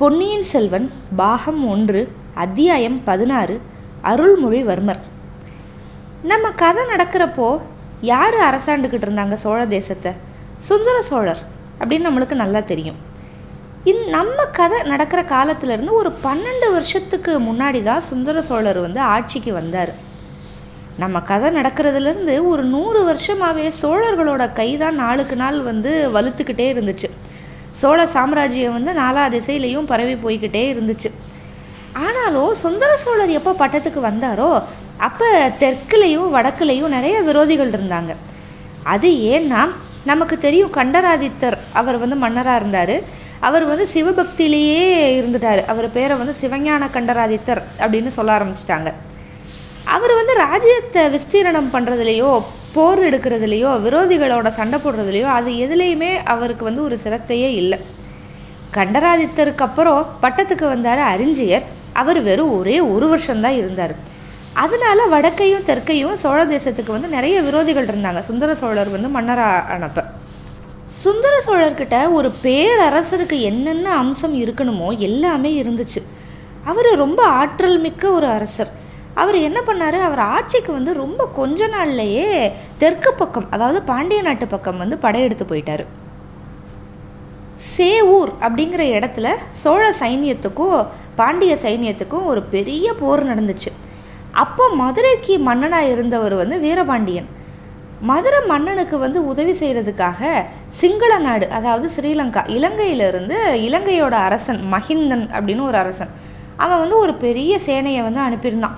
பொன்னியின் செல்வன் பாகம் ஒன்று அத்தியாயம் பதினாறு அருள்மொழிவர்மர். நம்ம கதை நடக்கிறப்போ யார் அரசாண்டுக்கிட்டு இருந்தாங்க சோழ தேசத்தை? சுந்தர சோழர் அப்படின்னு நம்மளுக்கு நல்லா தெரியும். இந் நம்ம கதை நடக்கிற காலத்திலேருந்து ஒரு பன்னெண்டு வருஷத்துக்கு முன்னாடி தான் சுந்தர சோழர் வந்து ஆட்சிக்கு வந்தார். நம்ம கதை நடக்கிறதுலேருந்து ஒரு நூறு வருஷமாகவே சோழர்களோட கை தான் நாளுக்கு நாள் வந்து வலுத்துக்கிட்டே இருந்துச்சு. சோழ சாம்ராஜ்யம் வந்து நாலா திசையிலையும் பரவி போய்கிட்டே இருந்துச்சு. ஆனாலும் சுந்தர சோழர் எப்போ பட்டத்துக்கு வந்தாரோ அப்போ தெற்குலேயும் வடக்குலேயும் நிறைய விரோதிகள் இருந்தாங்க. அது ஏன்னா நமக்கு தெரியும் கண்டராதித்தர் அவர் வந்து மன்னராக இருந்தார். அவர் வந்து சிவபக்தியிலேயே இருந்துட்டார். அவர் பேரை வந்து சிவஞான கண்டராதித்தர் அப்படின்னு சொல்ல ஆரம்பிச்சிட்டாங்க. அவர் வந்து ராஜ்யத்தை விஸ்தீரணம் பண்ணுறதுலையோ போர் எடுக்கிறதுலையோ விரோதிகளோட சண்டை போடுறதுலையோ அது எதுலேயுமே அவருக்கு வந்து ஒரு சிரத்தையே இல்லை. கண்டராதித்தருக்கு அப்புறம் பட்டத்துக்கு வந்தார் அறிஞ்சியர் அவர் வெறும் ஒரே ஒரு வருஷம்தான் இருந்தார். அதனால வடக்கையும் தெற்கையும் சோழ தேசத்துக்கு வந்து நிறைய விரோதிகள் இருந்தாங்க. சுந்தர சோழர் வந்து மன்னரானப்ப சுந்தர சோழர்கிட்ட ஒரு பேரரசருக்கு என்னென்ன அம்சம் இருக்கணுமோ எல்லாமே இருந்துச்சு. அவர் ரொம்ப ஆற்றல் மிக்க ஒரு அரசர். அவர் என்ன பண்ணார்? அவர் ஆட்சிக்கு வந்து ரொம்ப கொஞ்ச நாள்லையே தெற்கு பக்கம் அதாவது பாண்டிய நாட்டு பக்கம் வந்து படையெடுத்து போயிட்டார். சேவூர் அப்படிங்கிற இடத்துல சோழ சைனியத்துக்கும் பாண்டிய சைனியத்துக்கும் ஒரு பெரிய போர் நடந்துச்சு. அப்போ மதுரைக்கு மன்னனாக இருந்தவர் வந்து வீரபாண்டியன். மதுரை மன்னனுக்கு வந்து உதவி செய்கிறதுக்காக சிங்கள நாடு அதாவது ஸ்ரீலங்கா இலங்கையிலிருந்து இலங்கையோட அரசன் மஹிந்தன் அப்படின்னு ஒரு அரசன். அவன் வந்து ஒரு பெரிய சேனையை வந்து அனுப்பியிருந்தான்.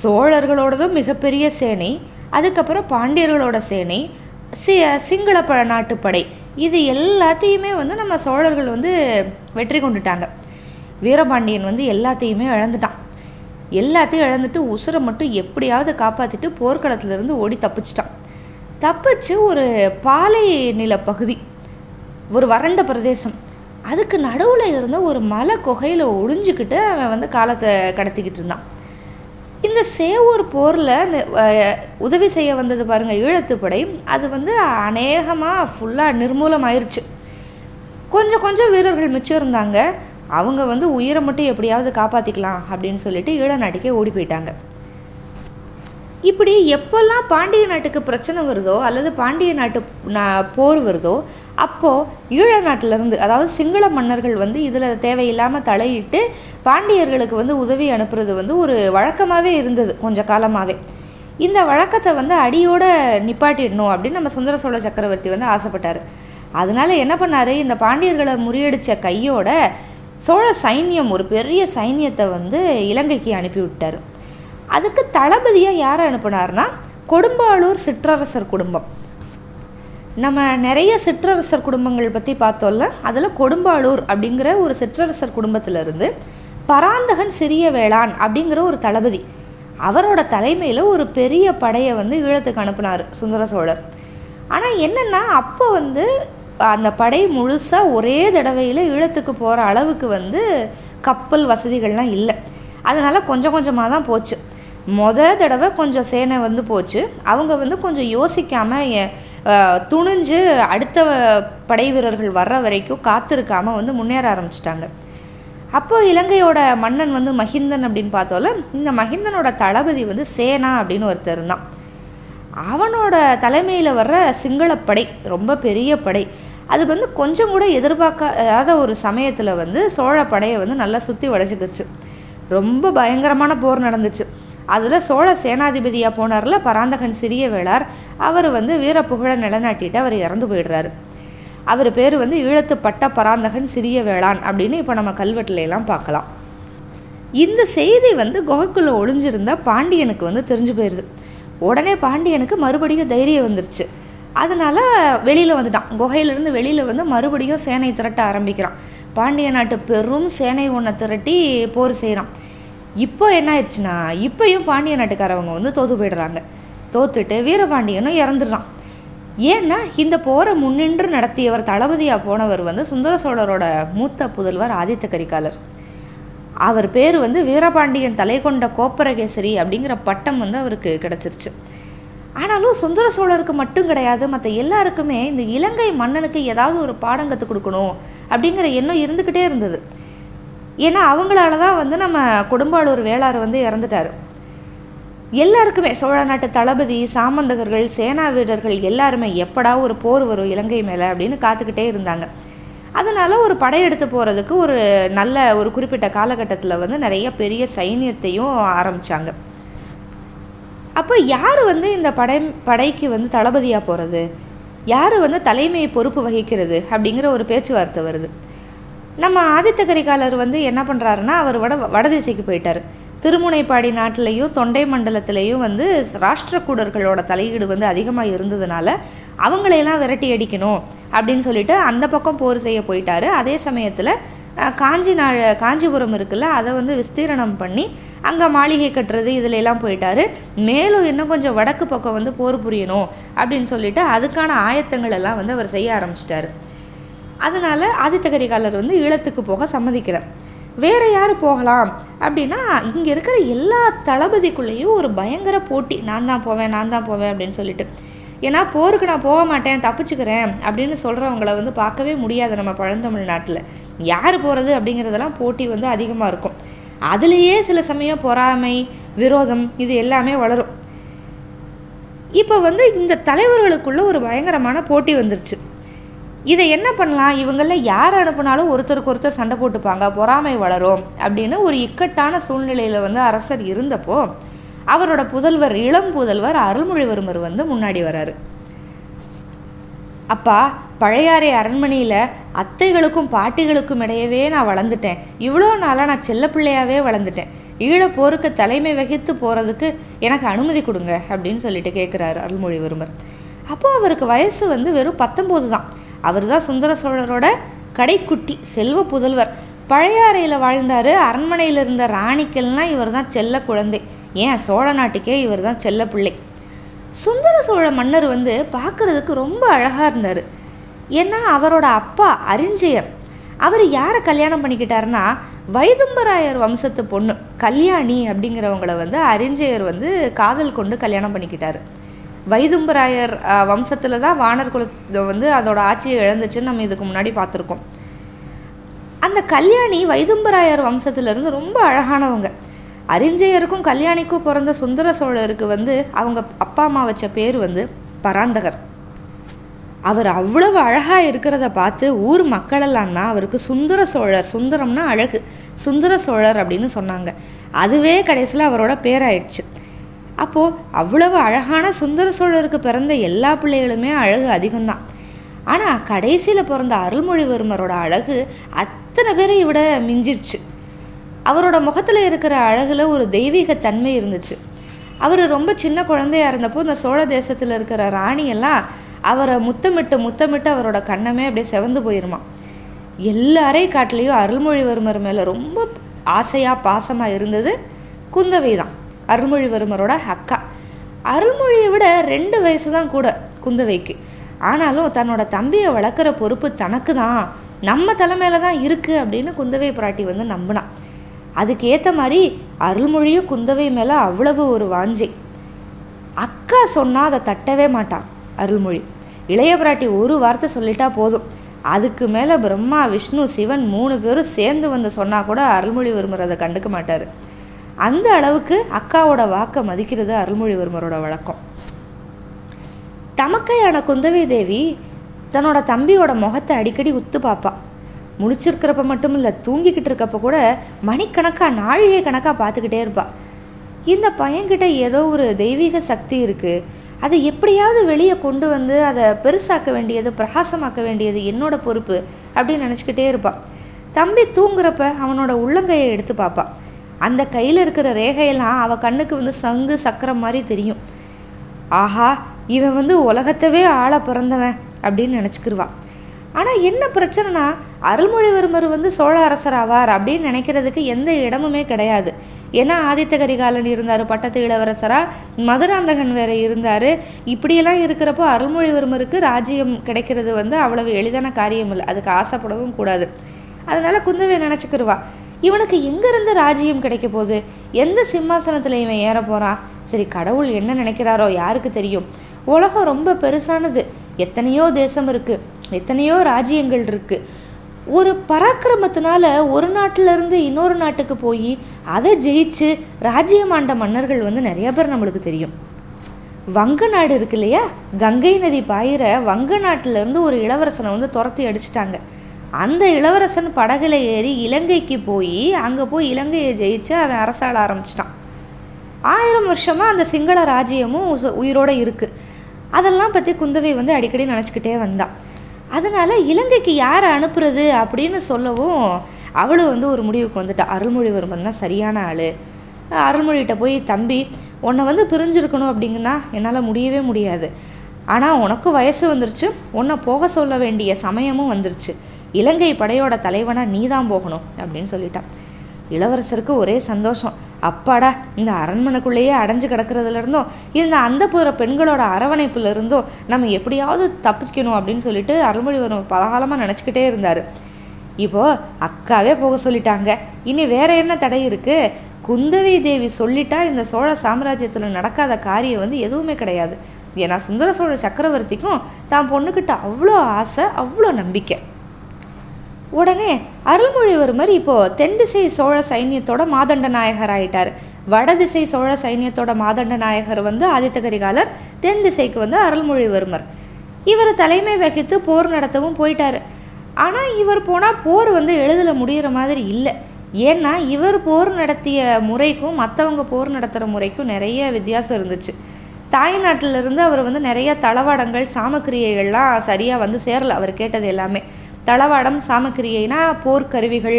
சோழர்களோடதும் மிகப்பெரிய சேனை அதுக்கப்புறம் பாண்டியர்களோட சேனை சி சிங்கள ப நாட்டுப்படை. இது எல்லாத்தையுமே வந்து நம்ம சோழர்கள் வந்து வெற்றி கொண்டுட்டாங்க. வீரபாண்டியன் வந்து எல்லாத்தையுமே இழந்துட்டான். எல்லாத்தையும் இழந்துட்டு உசுரை மட்டும் எப்படியாவது காப்பாற்றிட்டு போர்க்களத்துலேருந்து ஓடி தப்பிச்சிட்டான். தப்பிச்சு ஒரு பாலை நில பகுதி ஒரு வறண்ட பிரதேசம். அதுக்கு நடுவில் இருந்த ஒரு மலை குகையில் ஒழிஞ்சிக்கிட்டு அவன் வந்து காலத்தை கடத்திக்கிட்டு இருந்தான். இந்த சேவூர் போரில் உதவி செய்ய வந்தது பாருங்கள் ஈழத்துப்படை. அது வந்து அநேகமாக ஃபுல்லாக நிர்மூலமாயிருச்சு. கொஞ்சம் கொஞ்சம் வீரர்கள் மிச்சம் இருந்தாங்க. அவங்க வந்து உயிரை மட்டும் எப்படியாவது காப்பாற்றிக்கலாம் அப்படின்னு சொல்லிட்டு ஈழ நாட்டுக்கே ஓடி போயிட்டாங்க. இப்படி எப்போல்லாம் பாண்டிய நாட்டுக்கு பிரச்சனை வருதோ அல்லது பாண்டிய நாட்டு போர் வருதோ அப்போது ஈழ நாட்டிலேருந்து அதாவது சிங்கள மன்னர்கள் வந்து இதில் தேவையில்லாமல் தலையிட்டு பாண்டியர்களுக்கு வந்து உதவி அனுப்புறது வந்து ஒரு வழக்கமாகவே இருந்தது கொஞ்சம் காலமாகவே இந்த வழக்கத்தை வந்து அடியோடு நிப்பாட்டிடணும் அப்படின்னு நம்ம சுந்தர சோழ சக்கரவர்த்தி வந்து ஆசைப்பட்டார். அதனால என்ன பண்ணார்? இந்த பாண்டியர்களை முறியடித்த கையோட சோழ சைன்யம் ஒரு பெரிய சைன்யத்தை வந்து இலங்கைக்கு அனுப்பி விட்டார் அதுக்கு தளபதியாக யாரை அனுப்புனார்னா கொடும்பாளூர் சிற்றரசர் குடும்பம். நம்ம நிறைய சிற்றரசர் குடும்பங்கள் பற்றி பார்த்தோம்ல அதில் கொடும்பாளூர் அப்படிங்கிற ஒரு சிற்றரசர் குடும்பத்திலிருந்து பராந்தகன் சிறிய வேளாண் அப்படிங்கிற ஒரு தளபதி அவரோட தலைமையில் ஒரு பெரிய படையை வந்து ஈழத்துக்கு அனுப்புனார் சுந்தர சோழர். ஆனால் என்னென்னா அப்போ வந்து அந்த படை முழுசாக ஒரே தடவையில் ஈழத்துக்கு போகிற அளவுக்கு வந்து கப்பல் வசதிகள்லாம் இல்லை. அதனால் கொஞ்சம் கொஞ்சமாக தான் போச்சு. மொதல் தடவை கொஞ்சம் சேனை வந்து போச்சு. அவங்க வந்து கொஞ்சம் யோசிக்காமல் துணிஞ்சு அடுத்த படை வீரர்கள் வர்ற வரைக்கும் காத்திருக்காமல் வந்து முன்னேற ஆரம்பிச்சிட்டாங்க. அப்போ இலங்கையோட மன்னன் வந்து மஹிந்தன் அப்படின்னு பார்த்தோம்ல இந்த மஹிந்தனோட தளபதி வந்து சேனா அப்படின்னு ஒருத்தர் இருந்தான். அவனோட தலைமையில் வர்ற சிங்களப்படை ரொம்ப பெரிய படை அது வந்து கொஞ்சம் கூட எதிர்பார்க்காத ஒரு சமயத்தில் வந்து சோழ படையை வந்து நல்லா சுற்றி வளைச்சிக்கிச்சு. ரொம்ப பயங்கரமான போர் நடந்துச்சு. அதில் சோழ சேனாதிபதியாக போனார்ல பராந்தகன் சிறிய வேளார். அவர் வந்து வீர புகழ நிலநாட்டிட்டு அவர் இறந்து போயிடுறாரு. அவர் பேர் வந்து ஈழத்து பட்ட பராந்தகன் சிறிய வேளான் அப்படின்னு இப்போ நம்ம கல்வெட்டுல பார்க்கலாம். இந்த செய்தி வந்து குகைக்குள்ளே ஒளிஞ்சிருந்தா பாண்டியனுக்கு வந்து தெரிஞ்சு போயிடுது உடனே பாண்டியனுக்கு மறுபடியும் தைரியம் வந்துருச்சு. அதனால் வெளியில் வந்துட்டான். குகையிலேருந்து வெளியில் வந்து மறுபடியும் சேனை திரட்ட ஆரம்பிக்கிறான். பாண்டிய நாட்டு பெரும் சேனை ஒன்றை திரட்டி போர் செய்கிறான் இப்போ என்ன ஆயிடுச்சுன்னா இப்போயும் பாண்டிய நாட்டுக்காரவங்க வந்து தோற்று போயிடுறாங்க. தோத்துட்டு வீரபாண்டியனும் இறந்துடுறான். ஏன்னா இந்த போரை முன்னின்று நடத்தியவர் தளபதியாக போனவர் வந்து சுந்தர சோழரோட மூத்த புதல்வர் ஆதித்த கரிகாலர். அவர் பேர் வந்து வீரபாண்டியன் தலை கொண்ட கோப்பரகேசரி அப்படிங்கிற பட்டம் வந்து அவருக்கு கிடச்சிருச்சு. ஆனாலும் சுந்தர சோழருக்கு மட்டும் கிடையாது மற்ற எல்லாருக்குமே இந்த இலங்கை மன்னனுக்கு ஏதாவது ஒரு பாடம் கற்றுக் கொடுக்கணும் அப்படிங்கிற எண்ணம் இருந்துக்கிட்டே இருந்தது. ஏன்னா அவங்களால தான் வந்து நம்ம கொடும்பாளூர் வேளார் வந்து இறந்துட்டார். எல்லாருக்குமே சோழ நாட்டு தளபதி சாமந்தகர்கள் சேனா வீரர்கள் எல்லாருமே எப்படா ஒரு போர் வரும் இலங்கை மேலே அப்படின்னு காத்துக்கிட்டே இருந்தாங்க. அதனால் ஒரு படையெடுத்து போகிறதுக்கு ஒரு நல்ல ஒரு குறிப்பிட்ட காலகட்டத்தில் வந்து நிறைய பெரிய சைன்யத்தையும் ஆரம்பித்தாங்க அப்போ யார் வந்து இந்த படை படைக்கு வந்து தளபதியாக போகிறது யார் வந்து தலைமை பொறுப்பு வகிக்கிறது அப்படிங்கிற ஒரு பேச்சுவார்த்தை வருது. நம்ம ஆதித்த கரிகாலர் வந்து என்ன பண்ணுறாருன்னா அவர் வட வடதிசைக்கு போயிட்டார். திருமுனைப்பாடி நாட்டிலையும் தொண்டை மண்டலத்திலையும் வந்து ராஷ்டிரக்கூடர்களோட தலையீடு வந்து அதிகமாக இருந்ததுனால அவங்களையெல்லாம் விரட்டி அடிக்கணும் அப்படின்னு சொல்லிட்டு அந்த பக்கம் போர் செய்ய போயிட்டாரு. அதே சமயத்தில் காஞ்சி நாள் காஞ்சிபுரம் இருக்குல்ல அதை வந்து விஸ்தீரணம் பண்ணி அங்கே மாளிகை கட்டுறது இதில் எல்லாம் போயிட்டாரு. மேலும் இன்னும் கொஞ்சம் வடக்கு பக்கம் வந்து போர் புரியணும் அப்படின்னு சொல்லிட்டு அதுக்கான ஆயத்தங்கள் எல்லாம் வந்து அவர் செய்ய ஆரம்பிச்சிட்டாரு. அதனால் ஆதித்த கரிகாலர் வந்து ஈழத்துக்கு போக சம்மதிக்கிறார். வேறு யார் போகலாம்? அப்படின்னா இங்கே இருக்கிற எல்லா தளபதிக்குள்ளேயும் ஒரு பயங்கர போட்டி. நான் தான் போவேன் நான் தான் போவேன் அப்படின்னு சொல்லிட்டு. ஏன்னா போருக்கு நான் போக மாட்டேன் தப்பிச்சுக்கிறேன் அப்படின்னு சொல்கிறவங்கள வந்து பார்க்கவே முடியாது நம்ம பழந்தமிழ்நாட்டில். யார் போகிறது அப்படிங்கிறதெல்லாம் போட்டி வந்து அதிகமாக இருக்கும். அதுலேயே சில சமயம் பொறாமை விரோதம் இது எல்லாமே வளரும். இப்போ வந்து இந்த தலைவர்களுக்குள்ள ஒரு பயங்கரமான போட்டி வந்துருச்சு. இதை என்ன பண்ணலாம்? இவங்களில் யார் அனுப்புனாலும் ஒருத்தருக்கு ஒருத்தர் சண்டை போட்டுப்பாங்க பொறாமை வளரும் அப்படின்னு ஒரு இக்கட்டான சூழ்நிலையில் வந்து அரசர் இருந்தப்போ அவரோட புதல்வர் இளம் புதல்வர் அருள்மொழிவர்மர் வந்து முன்னாடி வராரு. அப்பா பழையாறை அரண்மனையில் அத்தைகளுக்கும் பாட்டிகளுக்கும் இடையவே நான் வளர்ந்துட்டேன். இவ்வளோ நாளாக நான் செல்ல பிள்ளையாவே வளர்ந்துட்டேன். ஈழப்போருக்கு தலைமை வகித்து போகிறதுக்கு எனக்கு அனுமதி கொடுங்க அப்படின்னு சொல்லிட்டு கேட்குறாரு அருள்மொழிவர்மர். அப்போது அவருக்கு வயசு வந்து வெறும் பத்தொம்போது தான். அவர் தான் சுந்தர சோழரோட கடைக்குட்டி செல்வ புதல்வர். பழையாறையில் வாழ்ந்தார். அரண்மனையில் இருந்த ராணிக்கெல்லாம் இவர் தான் செல்ல குழந்தை. ஏன்? சோழ நாட்டுக்கே இவர் தான் செல்ல பிள்ளை. சுந்தர சோழ மன்னர் வந்து பார்க்குறதுக்கு ரொம்ப அழகாக இருந்தார். ஏன்னா அவரோட அப்பா அரிஞ்சயர். அவர் யாரை கல்யாணம் பண்ணிக்கிட்டாருன்னா வைதும்பராயர் வம்சத்து பொண்ணு கல்யாணி அப்படிங்கிறவங்கள வந்து அரிஞ்சயர் வந்து காதல் கொண்டு கல்யாணம் பண்ணிக்கிட்டாரு. வைதும்பராயர் வம்சத்தில் தான் வானர் குலத்தை வந்து அதோட ஆட்சியை இழந்துச்சுன்னு நம்ம இதுக்கு முன்னாடி பார்த்துருக்கோம். அந்த கல்யாணி வைதும்பராயர் வம்சத்துலேருந்து ரொம்ப அழகானவங்க. அறிஞ்சயருக்கும் கல்யாணிக்கும் பிறந்த சுந்தர சோழருக்கு வந்து அவங்க அப்பா அம்மா வச்ச பேர் வந்து பராந்தகர். அவர் அவ்வளவு அழகாக இருக்கிறத பார்த்து ஊர் மக்களெல்லாம் தான் அவருக்கு சுந்தர சோழர் சுந்தரம்னா அழகு. சுந்தர சோழர் அப்படின்னு சொன்னாங்க. அதுவே கடைசியில் அவரோட பேராயிடுச்சு. அப்போது அவ்வளவு அழகான சுந்தர சோழருக்கு பிறந்த எல்லா பிள்ளைகளுமே அழகு அதிகம்தான். ஆனால் கடைசியில் பிறந்த அருள்மொழிவர்மரோட அழகு அத்தனை பேரை விட மிஞ்சிருச்சு. அவரோட முகத்தில் இருக்கிற அழகில் ஒரு தெய்வீக தன்மை இருந்துச்சு. அவர் ரொம்ப சின்ன குழந்தையா இருந்தப்போ இந்த சோழ தேசத்தில் இருக்கிற ராணியெல்லாம் அவரை முத்தமிட்டு முத்தமிட்டு அவரோட கண்ணமே அப்படியே செவந்து போயிருமா. எல்லாரை காட்டிலையும் அருள்மொழிவர்மர் மேலே ரொம்ப ஆசையாக பாசமாக இருந்தது குந்தவை தான் அருள்மொழிவர்மரோட அக்கா. அருள்மொழியை விட ரெண்டு வயசு தான் கூட குந்தவைக்கு. ஆனாலும் தன்னோட தம்பியை வளர்க்குற பொறுப்பு தனக்கு தான். நம்ம தலைமையில தான் இருக்குது அப்படின்னு குந்தவை பிராட்டி வந்து நம்பினான். அதுக்கேற்ற மாதிரி அருள்மொழியும் குந்தவை மேலே அவ்வளவு ஒரு வாஞ்சை. அக்கா சொன்னால் அதை தட்டவே மாட்டான் அருள்மொழி. இளைய பிராட்டி ஒரு வார்த்தை சொல்லிட்டா போதும். அதுக்கு மேலே பிரம்மா விஷ்ணு சிவன் மூணு பேரும் சேர்ந்து வந்து சொன்னால் கூட அருள்மொழி அதை கண்டுக்க மாட்டார். அந்த அளவுக்கு அக்காவோட வாக்கை மதிக்கிறது அருள்மொழிவர்மரோட வழக்கம். தமக்கையான குந்தவை தேவி தன்னோட தம்பியோட முகத்தை அடிக்கடி உத்து பார்ப்பா முடிச்சிருக்கிறப்ப மட்டும் இல்லை தூங்கிக்கிட்டு இருக்கப்ப கூட மணிக்கணக்காக நாழிகை கணக்காக பார்த்துக்கிட்டே இருப்பா. இந்த பையன்கிட்ட ஏதோ ஒரு தெய்வீக சக்தி இருக்குது அதை எப்படியாவது வெளியே கொண்டு வந்து அதை பெருசாக்க வேண்டியது பிரகாசமாக்க வேண்டியது என்னோட பொறுப்பு அப்படின்னு நினச்சிக்கிட்டே இருப்பாள் தம்பி தூங்குறப்ப அவனோட உள்ளங்கையை எடுத்து பார்ப்பா அந்த கையில் இருக்கிற ரேகையெல்லாம் அவள் கண்ணுக்கு வந்து சங்கு சக்கரம் மாதிரி தெரியும். ஆஹா இவன் வந்து உலகத்தவே ஆள பிறந்தவன் அப்படின்னு நினச்சிக்கிருவா. ஆனால் என்ன பிரச்சனைனா அருள்மொழிவர்மர் வந்து சோழ அரசர் ஆவார் அப்படின்னு நினைக்கிறதுக்கு எந்த இடமுமே கிடையாது. ஏன்னா ஆதித்த கரிகாலன் இருந்தார் பட்டத்து இளவரசராக மதுராந்தகன் வேற இருந்தார். இப்படியெல்லாம் இருக்கிறப்போ அருள்மொழிவர்மருக்கு ராஜ்யம் கிடைக்கிறது வந்து அவ்வளவு எளிதான காரியம் இல்லை அதுக்கு ஆசைப்படவும் கூடாது. அதனால குந்தவை நினச்சிக்கிருவா? இவனுக்கு எங்கேருந்து ராஜ்யம் கிடைக்க போகுது? எந்த சிம்மாசனத்தில் இவன் ஏற போகிறான் சரி கடவுள் என்ன நினைக்கிறாரோ யாருக்கு தெரியும்? உலகம் ரொம்ப பெருசானது. எத்தனையோ தேசம் இருக்குது எத்தனையோ ராஜ்யங்கள் இருக்குது ஒரு பராக்கிரமத்தினால ஒரு நாட்டிலேருந்து இன்னொரு நாட்டுக்கு போய் அதை ஜெயிச்சு ராஜ்யமாண்ட மன்னர்கள் வந்து நிறைய பேர் நம்மளுக்கு தெரியும். வங்க நாடு இருக்கு இல்லையா? கங்கை நதி பாயிற வங்க நாட்டிலேருந்து ஒரு இளவரசனை வந்து துரத்தி அடிச்சிட்டாங்க. அந்த இளவரசன் படகுல ஏறி இலங்கைக்கு போய் அங்கே போய் இலங்கையை ஜெயிச்சு அவன் அரசாள ஆரம்பிச்சிட்டான். ஆயிரம் வருஷமாக அந்த சிங்கள ராஜ்யமும் உயிரோடு உயிரோட அதெல்லாம் பற்றி குந்தவை வந்து அடிக்கடி நினச்சிக்கிட்டே வந்தான் அதனால இலங்கைக்கு யாரை அனுப்புறது அப்படின்னு சொல்லவும் அவளும் வந்து ஒரு முடிவுக்கு வந்துட்டா. அருள்மொழிவர்மன் தான் சரியான ஆள். அருள்மொழிகிட்ட போய் தம்பி உன்னை வந்து பிரிஞ்சிருக்கணும் அப்படிங்கன்னா என்னால் முடியவே முடியாது. ஆனால் உனக்கு வயசு வந்துருச்சு. உன்னை போக சொல்ல வேண்டிய சமயமும் வந்துருச்சு. இலங்கை படையோட தலைவனாக நீ தான் போகணும் அப்படின்னு சொல்லிட்டான். இளவரசருக்கு ஒரே சந்தோஷம். அப்பாடா இந்த அரண்மனைக்குள்ளேயே அடைஞ்சு கிடக்கிறதுலேருந்தும் இந்த போகிற பெண்களோட அரவணைப்புலேருந்தும் நம்ம எப்படியாவது தப்பிக்கணும் அப்படின்னு சொல்லிட்டு அருள்மொழிவர்மர் பலகாலமாக நினச்சிக்கிட்டே இருந்தார். இப்போது அக்காவே போக சொல்லிட்டாங்க. இனி வேற என்ன தடை இருக்குது குந்தவை தேவி சொல்லிட்டா இந்த சோழ சாம்ராஜ்யத்தில் நடக்காத காரியம் வந்து எதுவுமே கிடையாது. ஏன்னா சுந்தர சோழ சக்கரவர்த்திக்கும் தான் பொண்ணுக்கிட்ட அவ்வளோ ஆசை அவ்வளோ நம்பிக்கை. உடனே அருள்மொழிவர்மர் இப்போது தென் திசை சோழ சைன்யத்தோட மாதண்ட நாயகர் ஆயிட்டார். வடதிசை சோழ சைன்யத்தோட மாதண்ட நாயகர் வந்து ஆதித்த கரிகாலர் தென் திசைக்கு வந்து அருள்மொழிவர்மர் இவர் தலைமை வகித்து போர் நடத்தவும் போயிட்டார். ஆனால் இவர் போனால் போர் வந்து எழுதல முடியிற மாதிரி இல்லை. ஏன்னா இவர் போர் நடத்திய முறைக்கும் மற்றவங்க போர் நடத்துகிற முறைக்கும் நிறைய வித்தியாசம் இருந்துச்சு. தாய்நாட்டிலிருந்து அவர் வந்து நிறைய தளவாடங்கள் சாமக்கிரியைகள்லாம் சரியாக வந்து சேரல அவர் கேட்டது எல்லாமே. தளவாடம் சாமக்கிரியைனா போர்க்கருவிகள்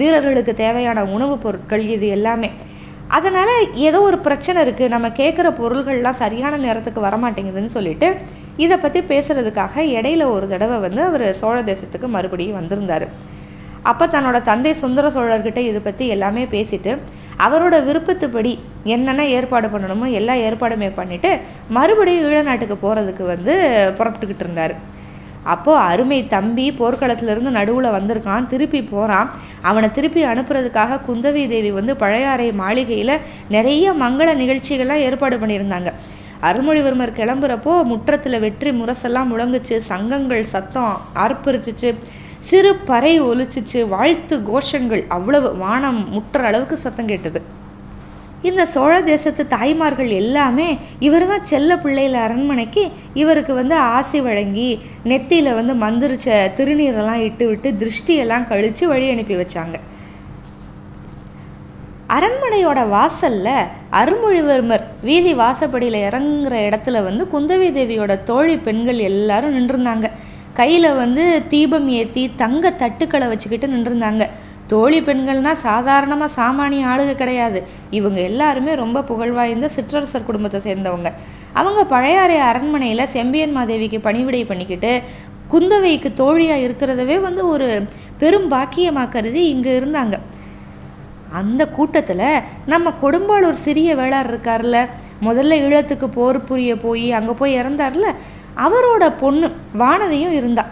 வீரர்களுக்கு தேவையான உணவுப் பொருட்கள் இது எல்லாமே. அதனால் ஏதோ ஒரு பிரச்சனை இருக்குது நம்ம கேட்குற பொருள்கள்லாம் சரியான நேரத்துக்கு வரமாட்டேங்குதுன்னு சொல்லிட்டு இதை பற்றி பேசுகிறதுக்காக இடையில ஒரு தடவை வந்து அவர் சோழ தேசத்துக்கு மறுபடியும் வந்திருந்தார். அப்போ தன்னோட தந்தை சுந்தர சோழர்கிட்ட இதை பற்றி எல்லாமே பேசிட்டு அவரோட விருப்பத்துப்படி என்னென்ன ஏற்பாடு பண்ணணுமோ எல்லா ஏற்பாடுமே பண்ணிவிட்டு மறுபடியும் ஈழ நாட்டுக்கு போகிறதுக்கு வந்து புறப்பட்டுக்கிட்டு இருந்தார். அப்போது அருமை தம்பி போர்க்களத்திலிருந்து நடுவில் வந்திருக்கான். திருப்பி போகிறான் அவனை திருப்பி அனுப்புறதுக்காக குந்தவி தேவி வந்து பழையாறை மாளிகையில் நிறைய மங்கள நிகழ்ச்சிகள்லாம் ஏற்பாடு பண்ணியிருந்தாங்க. அருள்மொழிவர்மர் கிளம்புறப்போ முற்றத்தில் வெற்றி முரசெல்லாம் முழங்குச்சு. சங்கங்கள் சத்தம் ஆர்ப்பரிச்சிச்சு. சிறு பறை ஒலிச்சிச்சு. வாழ்த்து கோஷங்கள். அவ்வளவு வானம் முட்டுற அளவுக்கு சத்தம் கேட்டது. இந்த சோழ தேசத்து தாய்மார்கள் எல்லாமே இவர் தான் செல்ல பிள்ளையில அரண்மனைக்கு இவருக்கு வந்து ஆசி வழங்கி நெத்தியில் வந்து மந்திரிச்ச திருநீரெல்லாம் இட்டு விட்டு திருஷ்டியெல்லாம் கழித்து வழி அனுப்பி வச்சாங்க. அரண்மனையோட வாசல்ல அருள்மொழிவர்மர் வீதி வாசப்படியில் இறங்குற இடத்துல வந்து குந்தவி தேவியோட தோழி பெண்கள் எல்லாரும் நின்றுருந்தாங்க. கையில் வந்து தீபம் ஏற்றி தங்க தட்டுக்களை வச்சுக்கிட்டு நின்றுருந்தாங்க. தோழி பெண்கள்னால் சாதாரணமாக சாமானிய ஆளுக கிடையாது. இவங்க எல்லாருமே ரொம்ப புகழ்வாய்ந்த சிற்றரசர் குடும்பத்தை சேர்ந்தவங்க. அவங்க பழையாறை அரண்மனையில் செம்பியன் மாதேவிக்கு பணிவிடை பண்ணிக்கிட்டு குந்தவைக்கு தோழியாக இருக்கிறதவே வந்து ஒரு பெரும் பாக்கியமாக கருதி இங்கே இருந்தாங்க. அந்த கூட்டத்தில் நம்ம கொடும்பாளூர் சிறிய வேளார் இருக்கார்ல முதல்ல ஈழத்துக்கு போர் புரிய போய் அங்கே போய் இறந்தார்ல அவரோட பொண்ணு வானதியும் இருந்தா.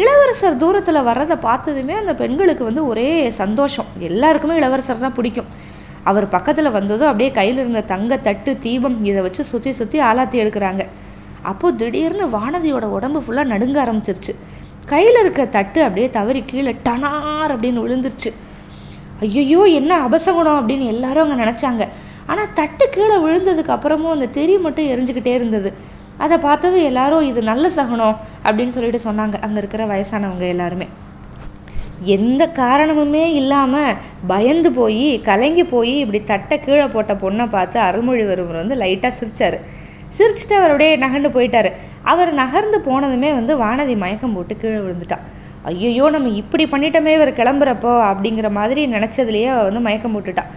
இளவரசர் தூரத்தில் வர்றதை பார்த்ததுமே அந்த பெண்களுக்கு வந்து ஒரே சந்தோஷம். எல்லாருக்குமே இளவரசர்னால் பிடிக்கும். அவர் பக்கத்தில் வந்ததும் அப்படியே கையில் இருந்த தங்க தட்டு தீபம் இதை வச்சு சுற்றி சுற்றி ஆலாத்தி எடுக்கிறாங்க. அப்போது திடீர்னு வானதியோட உடம்பு ஃபுல்லாக நடுங்க ஆரம்பிச்சிருச்சு. கையில் இருக்க தட்டு அப்படியே தவறி கீழே டனார் அப்படின்னு விழுந்துருச்சு. ஐயோ என்ன அபசகுணம் அப்படின்னு எல்லாரும் அங்கே நினச்சாங்க. ஆனால் தட்டு கீழே விழுந்ததுக்கு அப்புறமும் அந்த தெரி மட்டும் எரிஞ்சுக்கிட்டே இருந்தது. அதை பார்த்தது எல்லாரும் இது நல்ல சகுனம். அப்படின்னு சொல்லிட்டு சொன்னாங்க. அங்கே இருக்கிற வயசானவங்க எல்லாருமே. எந்த காரணமுமே இல்லாமல் பயந்து போய் கலங்கி போய் இப்படி தட்டை கீழே போட்ட பொண்ணை பார்த்து அருள்மொழிவர்மர் வந்து லைட்டாக சிரித்தார் சிரிச்சுட்டு அவர் அப்படியே நகர்ந்து போயிட்டார். அவர் நகர்ந்து போனதுமே வந்து வானதி மயக்கம் போட்டு கீழே விழுந்துட்டான் ஐயோ நம்ம இப்படி பண்ணிட்டோமே இவர் கிளம்புறப்போ அப்படிங்கிற மாதிரி நினச்சதுலேயே அவள் வந்து மயக்கம் போட்டுட்டான்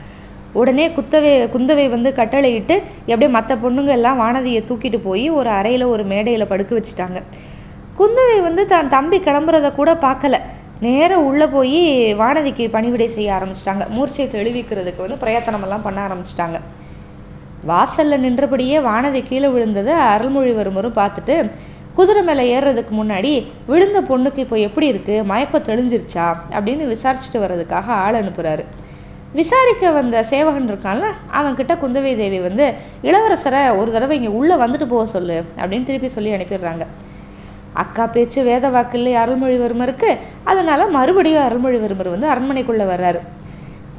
உடனே குத்தவை குந்தவை வந்து கட்டளையிட்டு எப்படியே மற்ற பொண்ணுங்க எல்லாம் வானதியை தூக்கிட்டு போய் ஒரு அறையில் ஒரு மேடையில் படுக்க வச்சுட்டாங்க. குந்தவை வந்து தான் தம்பி கிளம்புறத கூட பார்க்கல. நேராக உள்ளே போய் வானதிக்கு பணிவிடை செய்ய ஆரம்பிச்சிட்டாங்க. மூர்ச்சையை தெளிவிக்கிறதுக்கு வந்து பிரயத்தனமெல்லாம் பண்ண ஆரம்பிச்சிட்டாங்க. வாசலில் நின்றபடியே வானதி கீழே விழுந்ததை அருள்மொழிவர்மரும் பார்த்துட்டு குதிரை மேலே ஏறுறதுக்கு முன்னாடி விழுந்த பொண்ணுக்கு இப்போ எப்படி இருக்குது மயக்கம் தெளிஞ்சிருச்சா? அப்படின்னு விசாரிச்சுட்டு வர்றதுக்காக ஆள் அனுப்புகிறாரு விசாரிக்க வந்த சேவகன் இருக்கான்ல அவன்கிட்ட குந்தவை தேவி வந்து இளவரசரை ஒரு தடவை இங்கே உள்ளே வந்துட்டு போக சொல்லு அப்படின்னு திருப்பி சொல்லி அனுப்பிடுறாங்க. அக்கா பேச்சு வேத வாக்கில்லையே அருள்மொழிவர்மருக்கு. அதனால் மறுபடியும் அருள்மொழிவர்மர் வந்து அரண்மனைக்குள்ளே வர்றாரு.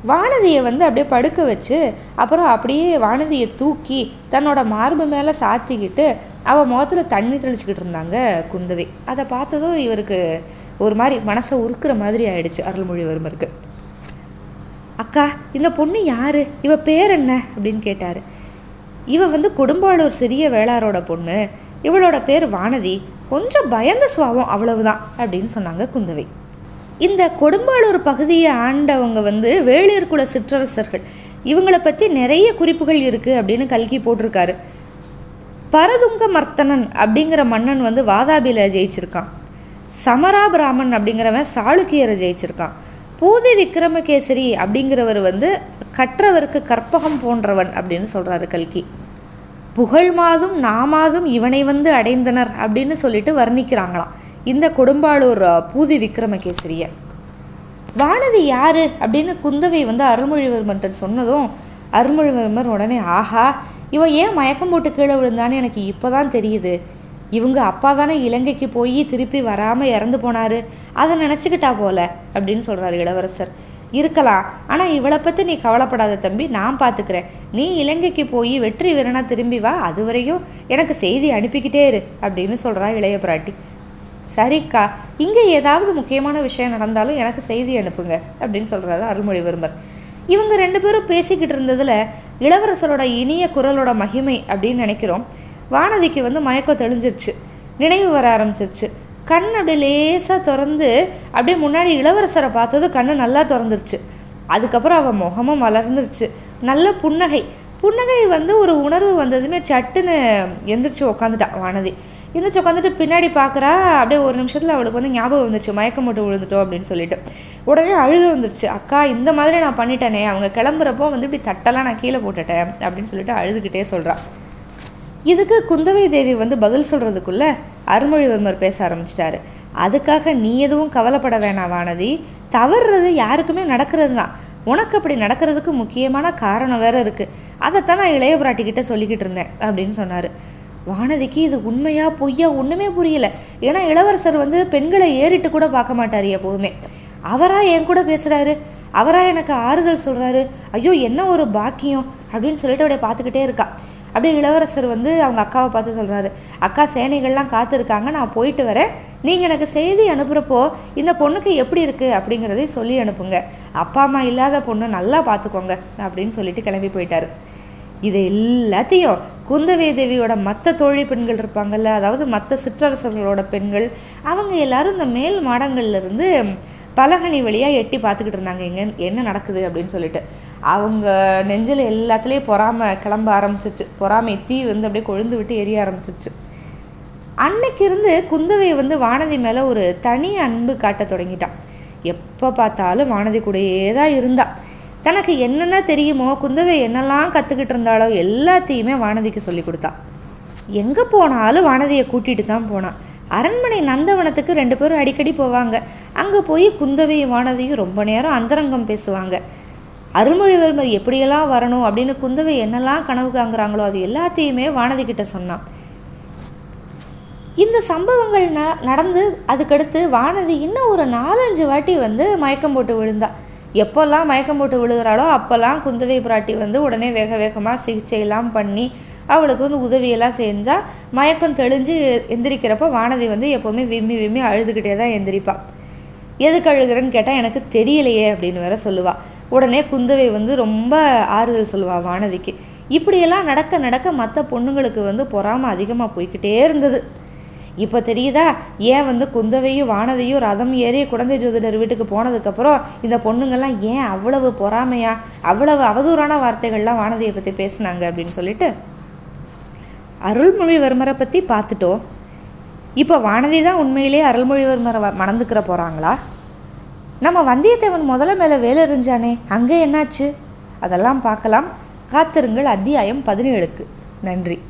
வானதியை வந்து அப்படியே படுக்க வச்சு அப்புறம் அப்படியே வானதியை தூக்கி தன்னோட மார்பு மேலே சாத்திக்கிட்டு அவள் முகத்தில் தண்ணி தெளிச்சுக்கிட்டு இருந்தாங்க குந்தவி. அதை பார்த்ததும் இவருக்கு ஒரு மாதிரி மனசை உருக்குற மாதிரி ஆயிடுச்சு அருள்மொழிவர்மருக்கு. அக்கா இந்த பொண்ணு யார்? இவ பேர் என்ன? அப்படின்னு கேட்டார். இவ வந்து கொடும்பாளூர் சிறிய வேளாரோட பொண்ணு. இவளோட பேர் வானதி. கொஞ்சம் பயந்த சுவாவம் அவ்வளவுதான் அப்படின்னு சொன்னாங்க குந்தவை. இந்த கொடும்பாளூர் பகுதியை ஆண்டவங்க வந்து வேளியர் குல சிற்றரசர்கள் இவங்களை பற்றி நிறைய குறிப்புகள் இருக்குது அப்படின்னு கல்கி போட்டிருக்காரு. பரதுங்க மர்த்தனன் அப்படிங்கிற மன்னன் வந்து வாதாபியில் ஜெயிச்சிருக்கான். சமராபிராமன் அப்படிங்கிறவன் சாளுக்கியரை ஜெயிச்சிருக்கான். பூதி விக்ரமகேசரி அப்படிங்கிறவர் வந்து கற்றவருக்கு கற்பகம் போன்றவன் அப்படின்னு சொல்கிறாரு கல்கி. புகழ் மாதும் நாமாதும் இவனை வந்து அடைந்தனர் அப்படின்னு சொல்லிட்டு வர்ணிக்கிறாங்களாம். இந்த கொடும்பாளூர் பூதி விக்ரமகேசரிய. வானதி யாரு? அப்படின்னு குந்தவை வந்து அருள்மொழிவர்மன் சொன்னதும் அருள்மொழிவர்மர் உடனே ஆஹா இவன் ஏன் மயக்கம் போட்டு கீழே விழுந்தான்னு எனக்கு இப்போ தான் தெரியுது. இவங்க அப்பா தானே இலங்கைக்கு போய் திருப்பி வராமல் இறந்து போனார். அதை நினச்சிக்கிட்டா போல அப்படின்னு சொல்கிறார் இளவரசர். இருக்கலாம். ஆனால் இவளை பற்றி நீ கவலைப்படாத தம்பி நான் பார்த்துக்கிறேன் நீ இலங்கைக்கு போய் வெற்றி வீரனா திரும்பி வா அது வரையும் எனக்கு செய்தி அனுப்பிக்கிட்டே இரு அப்படின்னு சொல்கிறா இளைய பிராட்டி. சரிக்கா இங்கே ஏதாவது முக்கியமான விஷயம் நடந்தாலும் எனக்கு செய்தி அனுப்புங்க அப்படின்னு சொல்கிறாரு அருள்மொழிவர்மர். இவங்க ரெண்டு பேரும் பேசிக்கிட்டு இருந்ததில் இளவரசரோட இனிய குரலோட மகிமை அப்படின்னு நினைக்கிறோம். வானதிக்கு வந்து மயக்கம் தெளிஞ்சிருச்சு. நினைவு வர ஆரம்பிச்சிருச்சு. கண் அப்படியே லேசாக திறந்து அப்படியே முன்னாடி இளவரசரை பார்த்தது கண்ணு நல்லா திறந்துருச்சு. அதுக்கப்புறம் அவள் முகமும் மலர்ந்துருச்சு நல்ல புன்னகை. புன்னகை வந்து ஒரு உணர்வு வந்ததுமே சட்டுன்னு எந்திரிச்சு உக்காந்துட்டான் வானதி. எந்திரிச்சு உட்காந்துட்டு பின்னாடி பார்க்குறா அப்படியே ஒரு நிமிஷத்தில் அவளுக்கு வந்து ஞாபகம் வந்துருச்சு. மயக்கம் மட்டும் விழுந்துட்டோம் அப்படின்னு சொல்லிட்டு. உடனே அழுக வந்துருச்சு. அக்கா இந்த மாதிரி நான் பண்ணிட்டேனே. அவங்க கிளம்புறப்போ வந்து இப்படி தட்டெல்லாம் நான் கீழே போட்டுட்டேன். அப்படின்னு சொல்லிட்டு அழுதுகிட்டே சொல்கிறான் இதுக்கு குந்தவை தேவி வந்து பதில் சொல்கிறதுக்குள்ளே அருள்மொழிவர்மர் பேச ஆரம்பிச்சிட்டாரு. அதுக்காக நீ எதுவும் கவலைப்பட வேணாம் வானதி. தவறுறது யாருக்குமே நடக்கிறது தான் உனக்கு அப்படி நடக்கிறதுக்கு முக்கியமான காரணம் வேற இருக்குது அதைத்தான் நான் இளைய பிராட்டிக்கிட்ட சொல்லிக்கிட்டு இருந்தேன் அப்படின்னு சொன்னார். வானதிக்கு இது உண்மையா பொய்யா ஒன்றுமே புரியல. ஏன்னா இளவரசர் வந்து பெண்களை ஏறிட்டு கூட பார்க்க மாட்டார் எப்போதுமே. அவரா என் கூட பேசுகிறாரு அவரா எனக்கு ஆறுதல் சொல்கிறாரு ஐயோ என்ன ஒரு பாக்கியம் அப்படின்னு சொல்லிட்டு அப்படியே பார்த்துக்கிட்டே இருக்கா. அப்படியே இளவரசர் வந்து அவங்க அக்காவை பார்த்து சொல்கிறாரு அக்கா சேனைகள்லாம் காத்திருக்காங்க நான் போயிட்டு வரேன். நீங்கள் எனக்கு செய்தி அனுப்புகிறப்போ இந்த பொண்ணுக்கு எப்படி இருக்குது அப்படிங்கிறதையும் சொல்லி அனுப்புங்க. அப்பா அம்மா இல்லாத பொண்ணு நல்லா பார்த்துக்கோங்க அப்படின்னு சொல்லிட்டு கிளம்பி போயிட்டாரு. இது எல்லாத்தையும் குந்தவை தேவியோட மற்ற தோழி பெண்கள் இருப்பாங்கல்ல அதாவது மற்ற சிற்றரசர்களோட பெண்கள் அவங்க எல்லாரும் இந்த மேல் மாடங்கள்லேருந்து பலகனி வழியாக எட்டி பார்த்துக்கிட்டு இருந்தாங்க. எங்க என்ன நடக்குது அப்படின்னு சொல்லிட்டு. அவங்க நெஞ்சில் எல்லாத்துலேயும் பொறாமை கிளம்ப ஆரம்பிச்சிருச்சு. பொறாமை தீ வந்து அப்படியே கொழுந்து விட்டு எரிய ஆரம்பிச்சிருச்சு. அன்னைக்கு இருந்து குந்தவை வந்து வானதி மேலே ஒரு தனி அன்பு காட்ட தொடங்கிட்டான் எப்போ பார்த்தாலும் வானதி கூடயே தான் இருந்தா. தனக்கு என்னென்ன தெரியுமோ குந்தவை என்னெல்லாம் கற்றுக்கிட்டு இருந்தாலோ எல்லாத்தையுமே வானதிக்கு சொல்லி கொடுத்தா. எங்கே போனாலும் வானதியை கூட்டிகிட்டு தான் போனான் அரண்மனை நந்தவனத்துக்கு ரெண்டு பேரும் அடிக்கடி போவாங்க. அங்கே போய் குந்தவையும் வானதியும் ரொம்ப நேரம் அந்தரங்கம் பேசுவாங்க. அருள்மொழிவர்மர் எப்படியெல்லாம் வரணும் அப்படின்னு குந்தவை என்னெல்லாம் கனவு காங்குறாங்களோ அது எல்லாத்தையுமே வானதி கிட்ட சொன்னான். இந்த சம்பவங்கள் ந நடந்து அதுக்கடுத்து வானதி இன்னும் ஒரு நாலஞ்சு வாட்டி வந்து மயக்கம் போட்டு விழுந்தா. எப்போல்லாம் மயக்கம் போட்டு விழுகிறாளோ அப்போல்லாம் குந்தவை பிராட்டி வந்து உடனே வேக வேகமாக சிகிச்சையெல்லாம் பண்ணி அவளுக்கு வந்து உதவியெல்லாம் செஞ்சால் மயக்கம் தெளிஞ்சு எந்திரிக்கிறப்ப வானதி வந்து எப்போவுமே விம்மி விம்மி அழுதுகிட்டே தான் எந்திரிப்பாள் எதுக்கு அழுகிறேன்னு கேட்டால் எனக்கு தெரியலையே அப்படின்னு வேற சொல்லுவாள் உடனே குந்தவை வந்து ரொம்ப ஆறுதல் சொல்லுவாள் வானதிக்கு. இப்படியெல்லாம் நடக்க நடக்க மற்ற பொண்ணுங்களுக்கு வந்து பொறாமல் அதிகமாக போய்கிட்டே இருந்தது. இப்போ தெரியுதா? ஏன் வந்து குந்தவையும் வானதியும் ரதம் ஏறி குழந்தை ஜோதிடர் வீட்டுக்கு போனதுக்கப்புறம் இந்த பொண்ணுங்கள்லாம் ஏன் அவ்வளவு பொறாமையா அவ்வளவு அவதூறான வார்த்தைகள்லாம் வானதியை பற்றி பேசினாங்க அப்படின்னு சொல்லிட்டு அருள்மொழிவர்மரை பற்றி பார்த்துட்டோம். இப்போ வானதி தான் உண்மையிலே அருள்மொழிவர்மரை மணந்துக்கிற போகிறாங்களா நம்ம வந்தியத்தேவன் முதல்ல மேலே வேலை எறிஞ்சானே அங்கே என்னாச்சு? அதெல்லாம் பார்க்கலாம். காத்திருங்கள் அத்தியாயம் பதினேழுக்கு. நன்றி.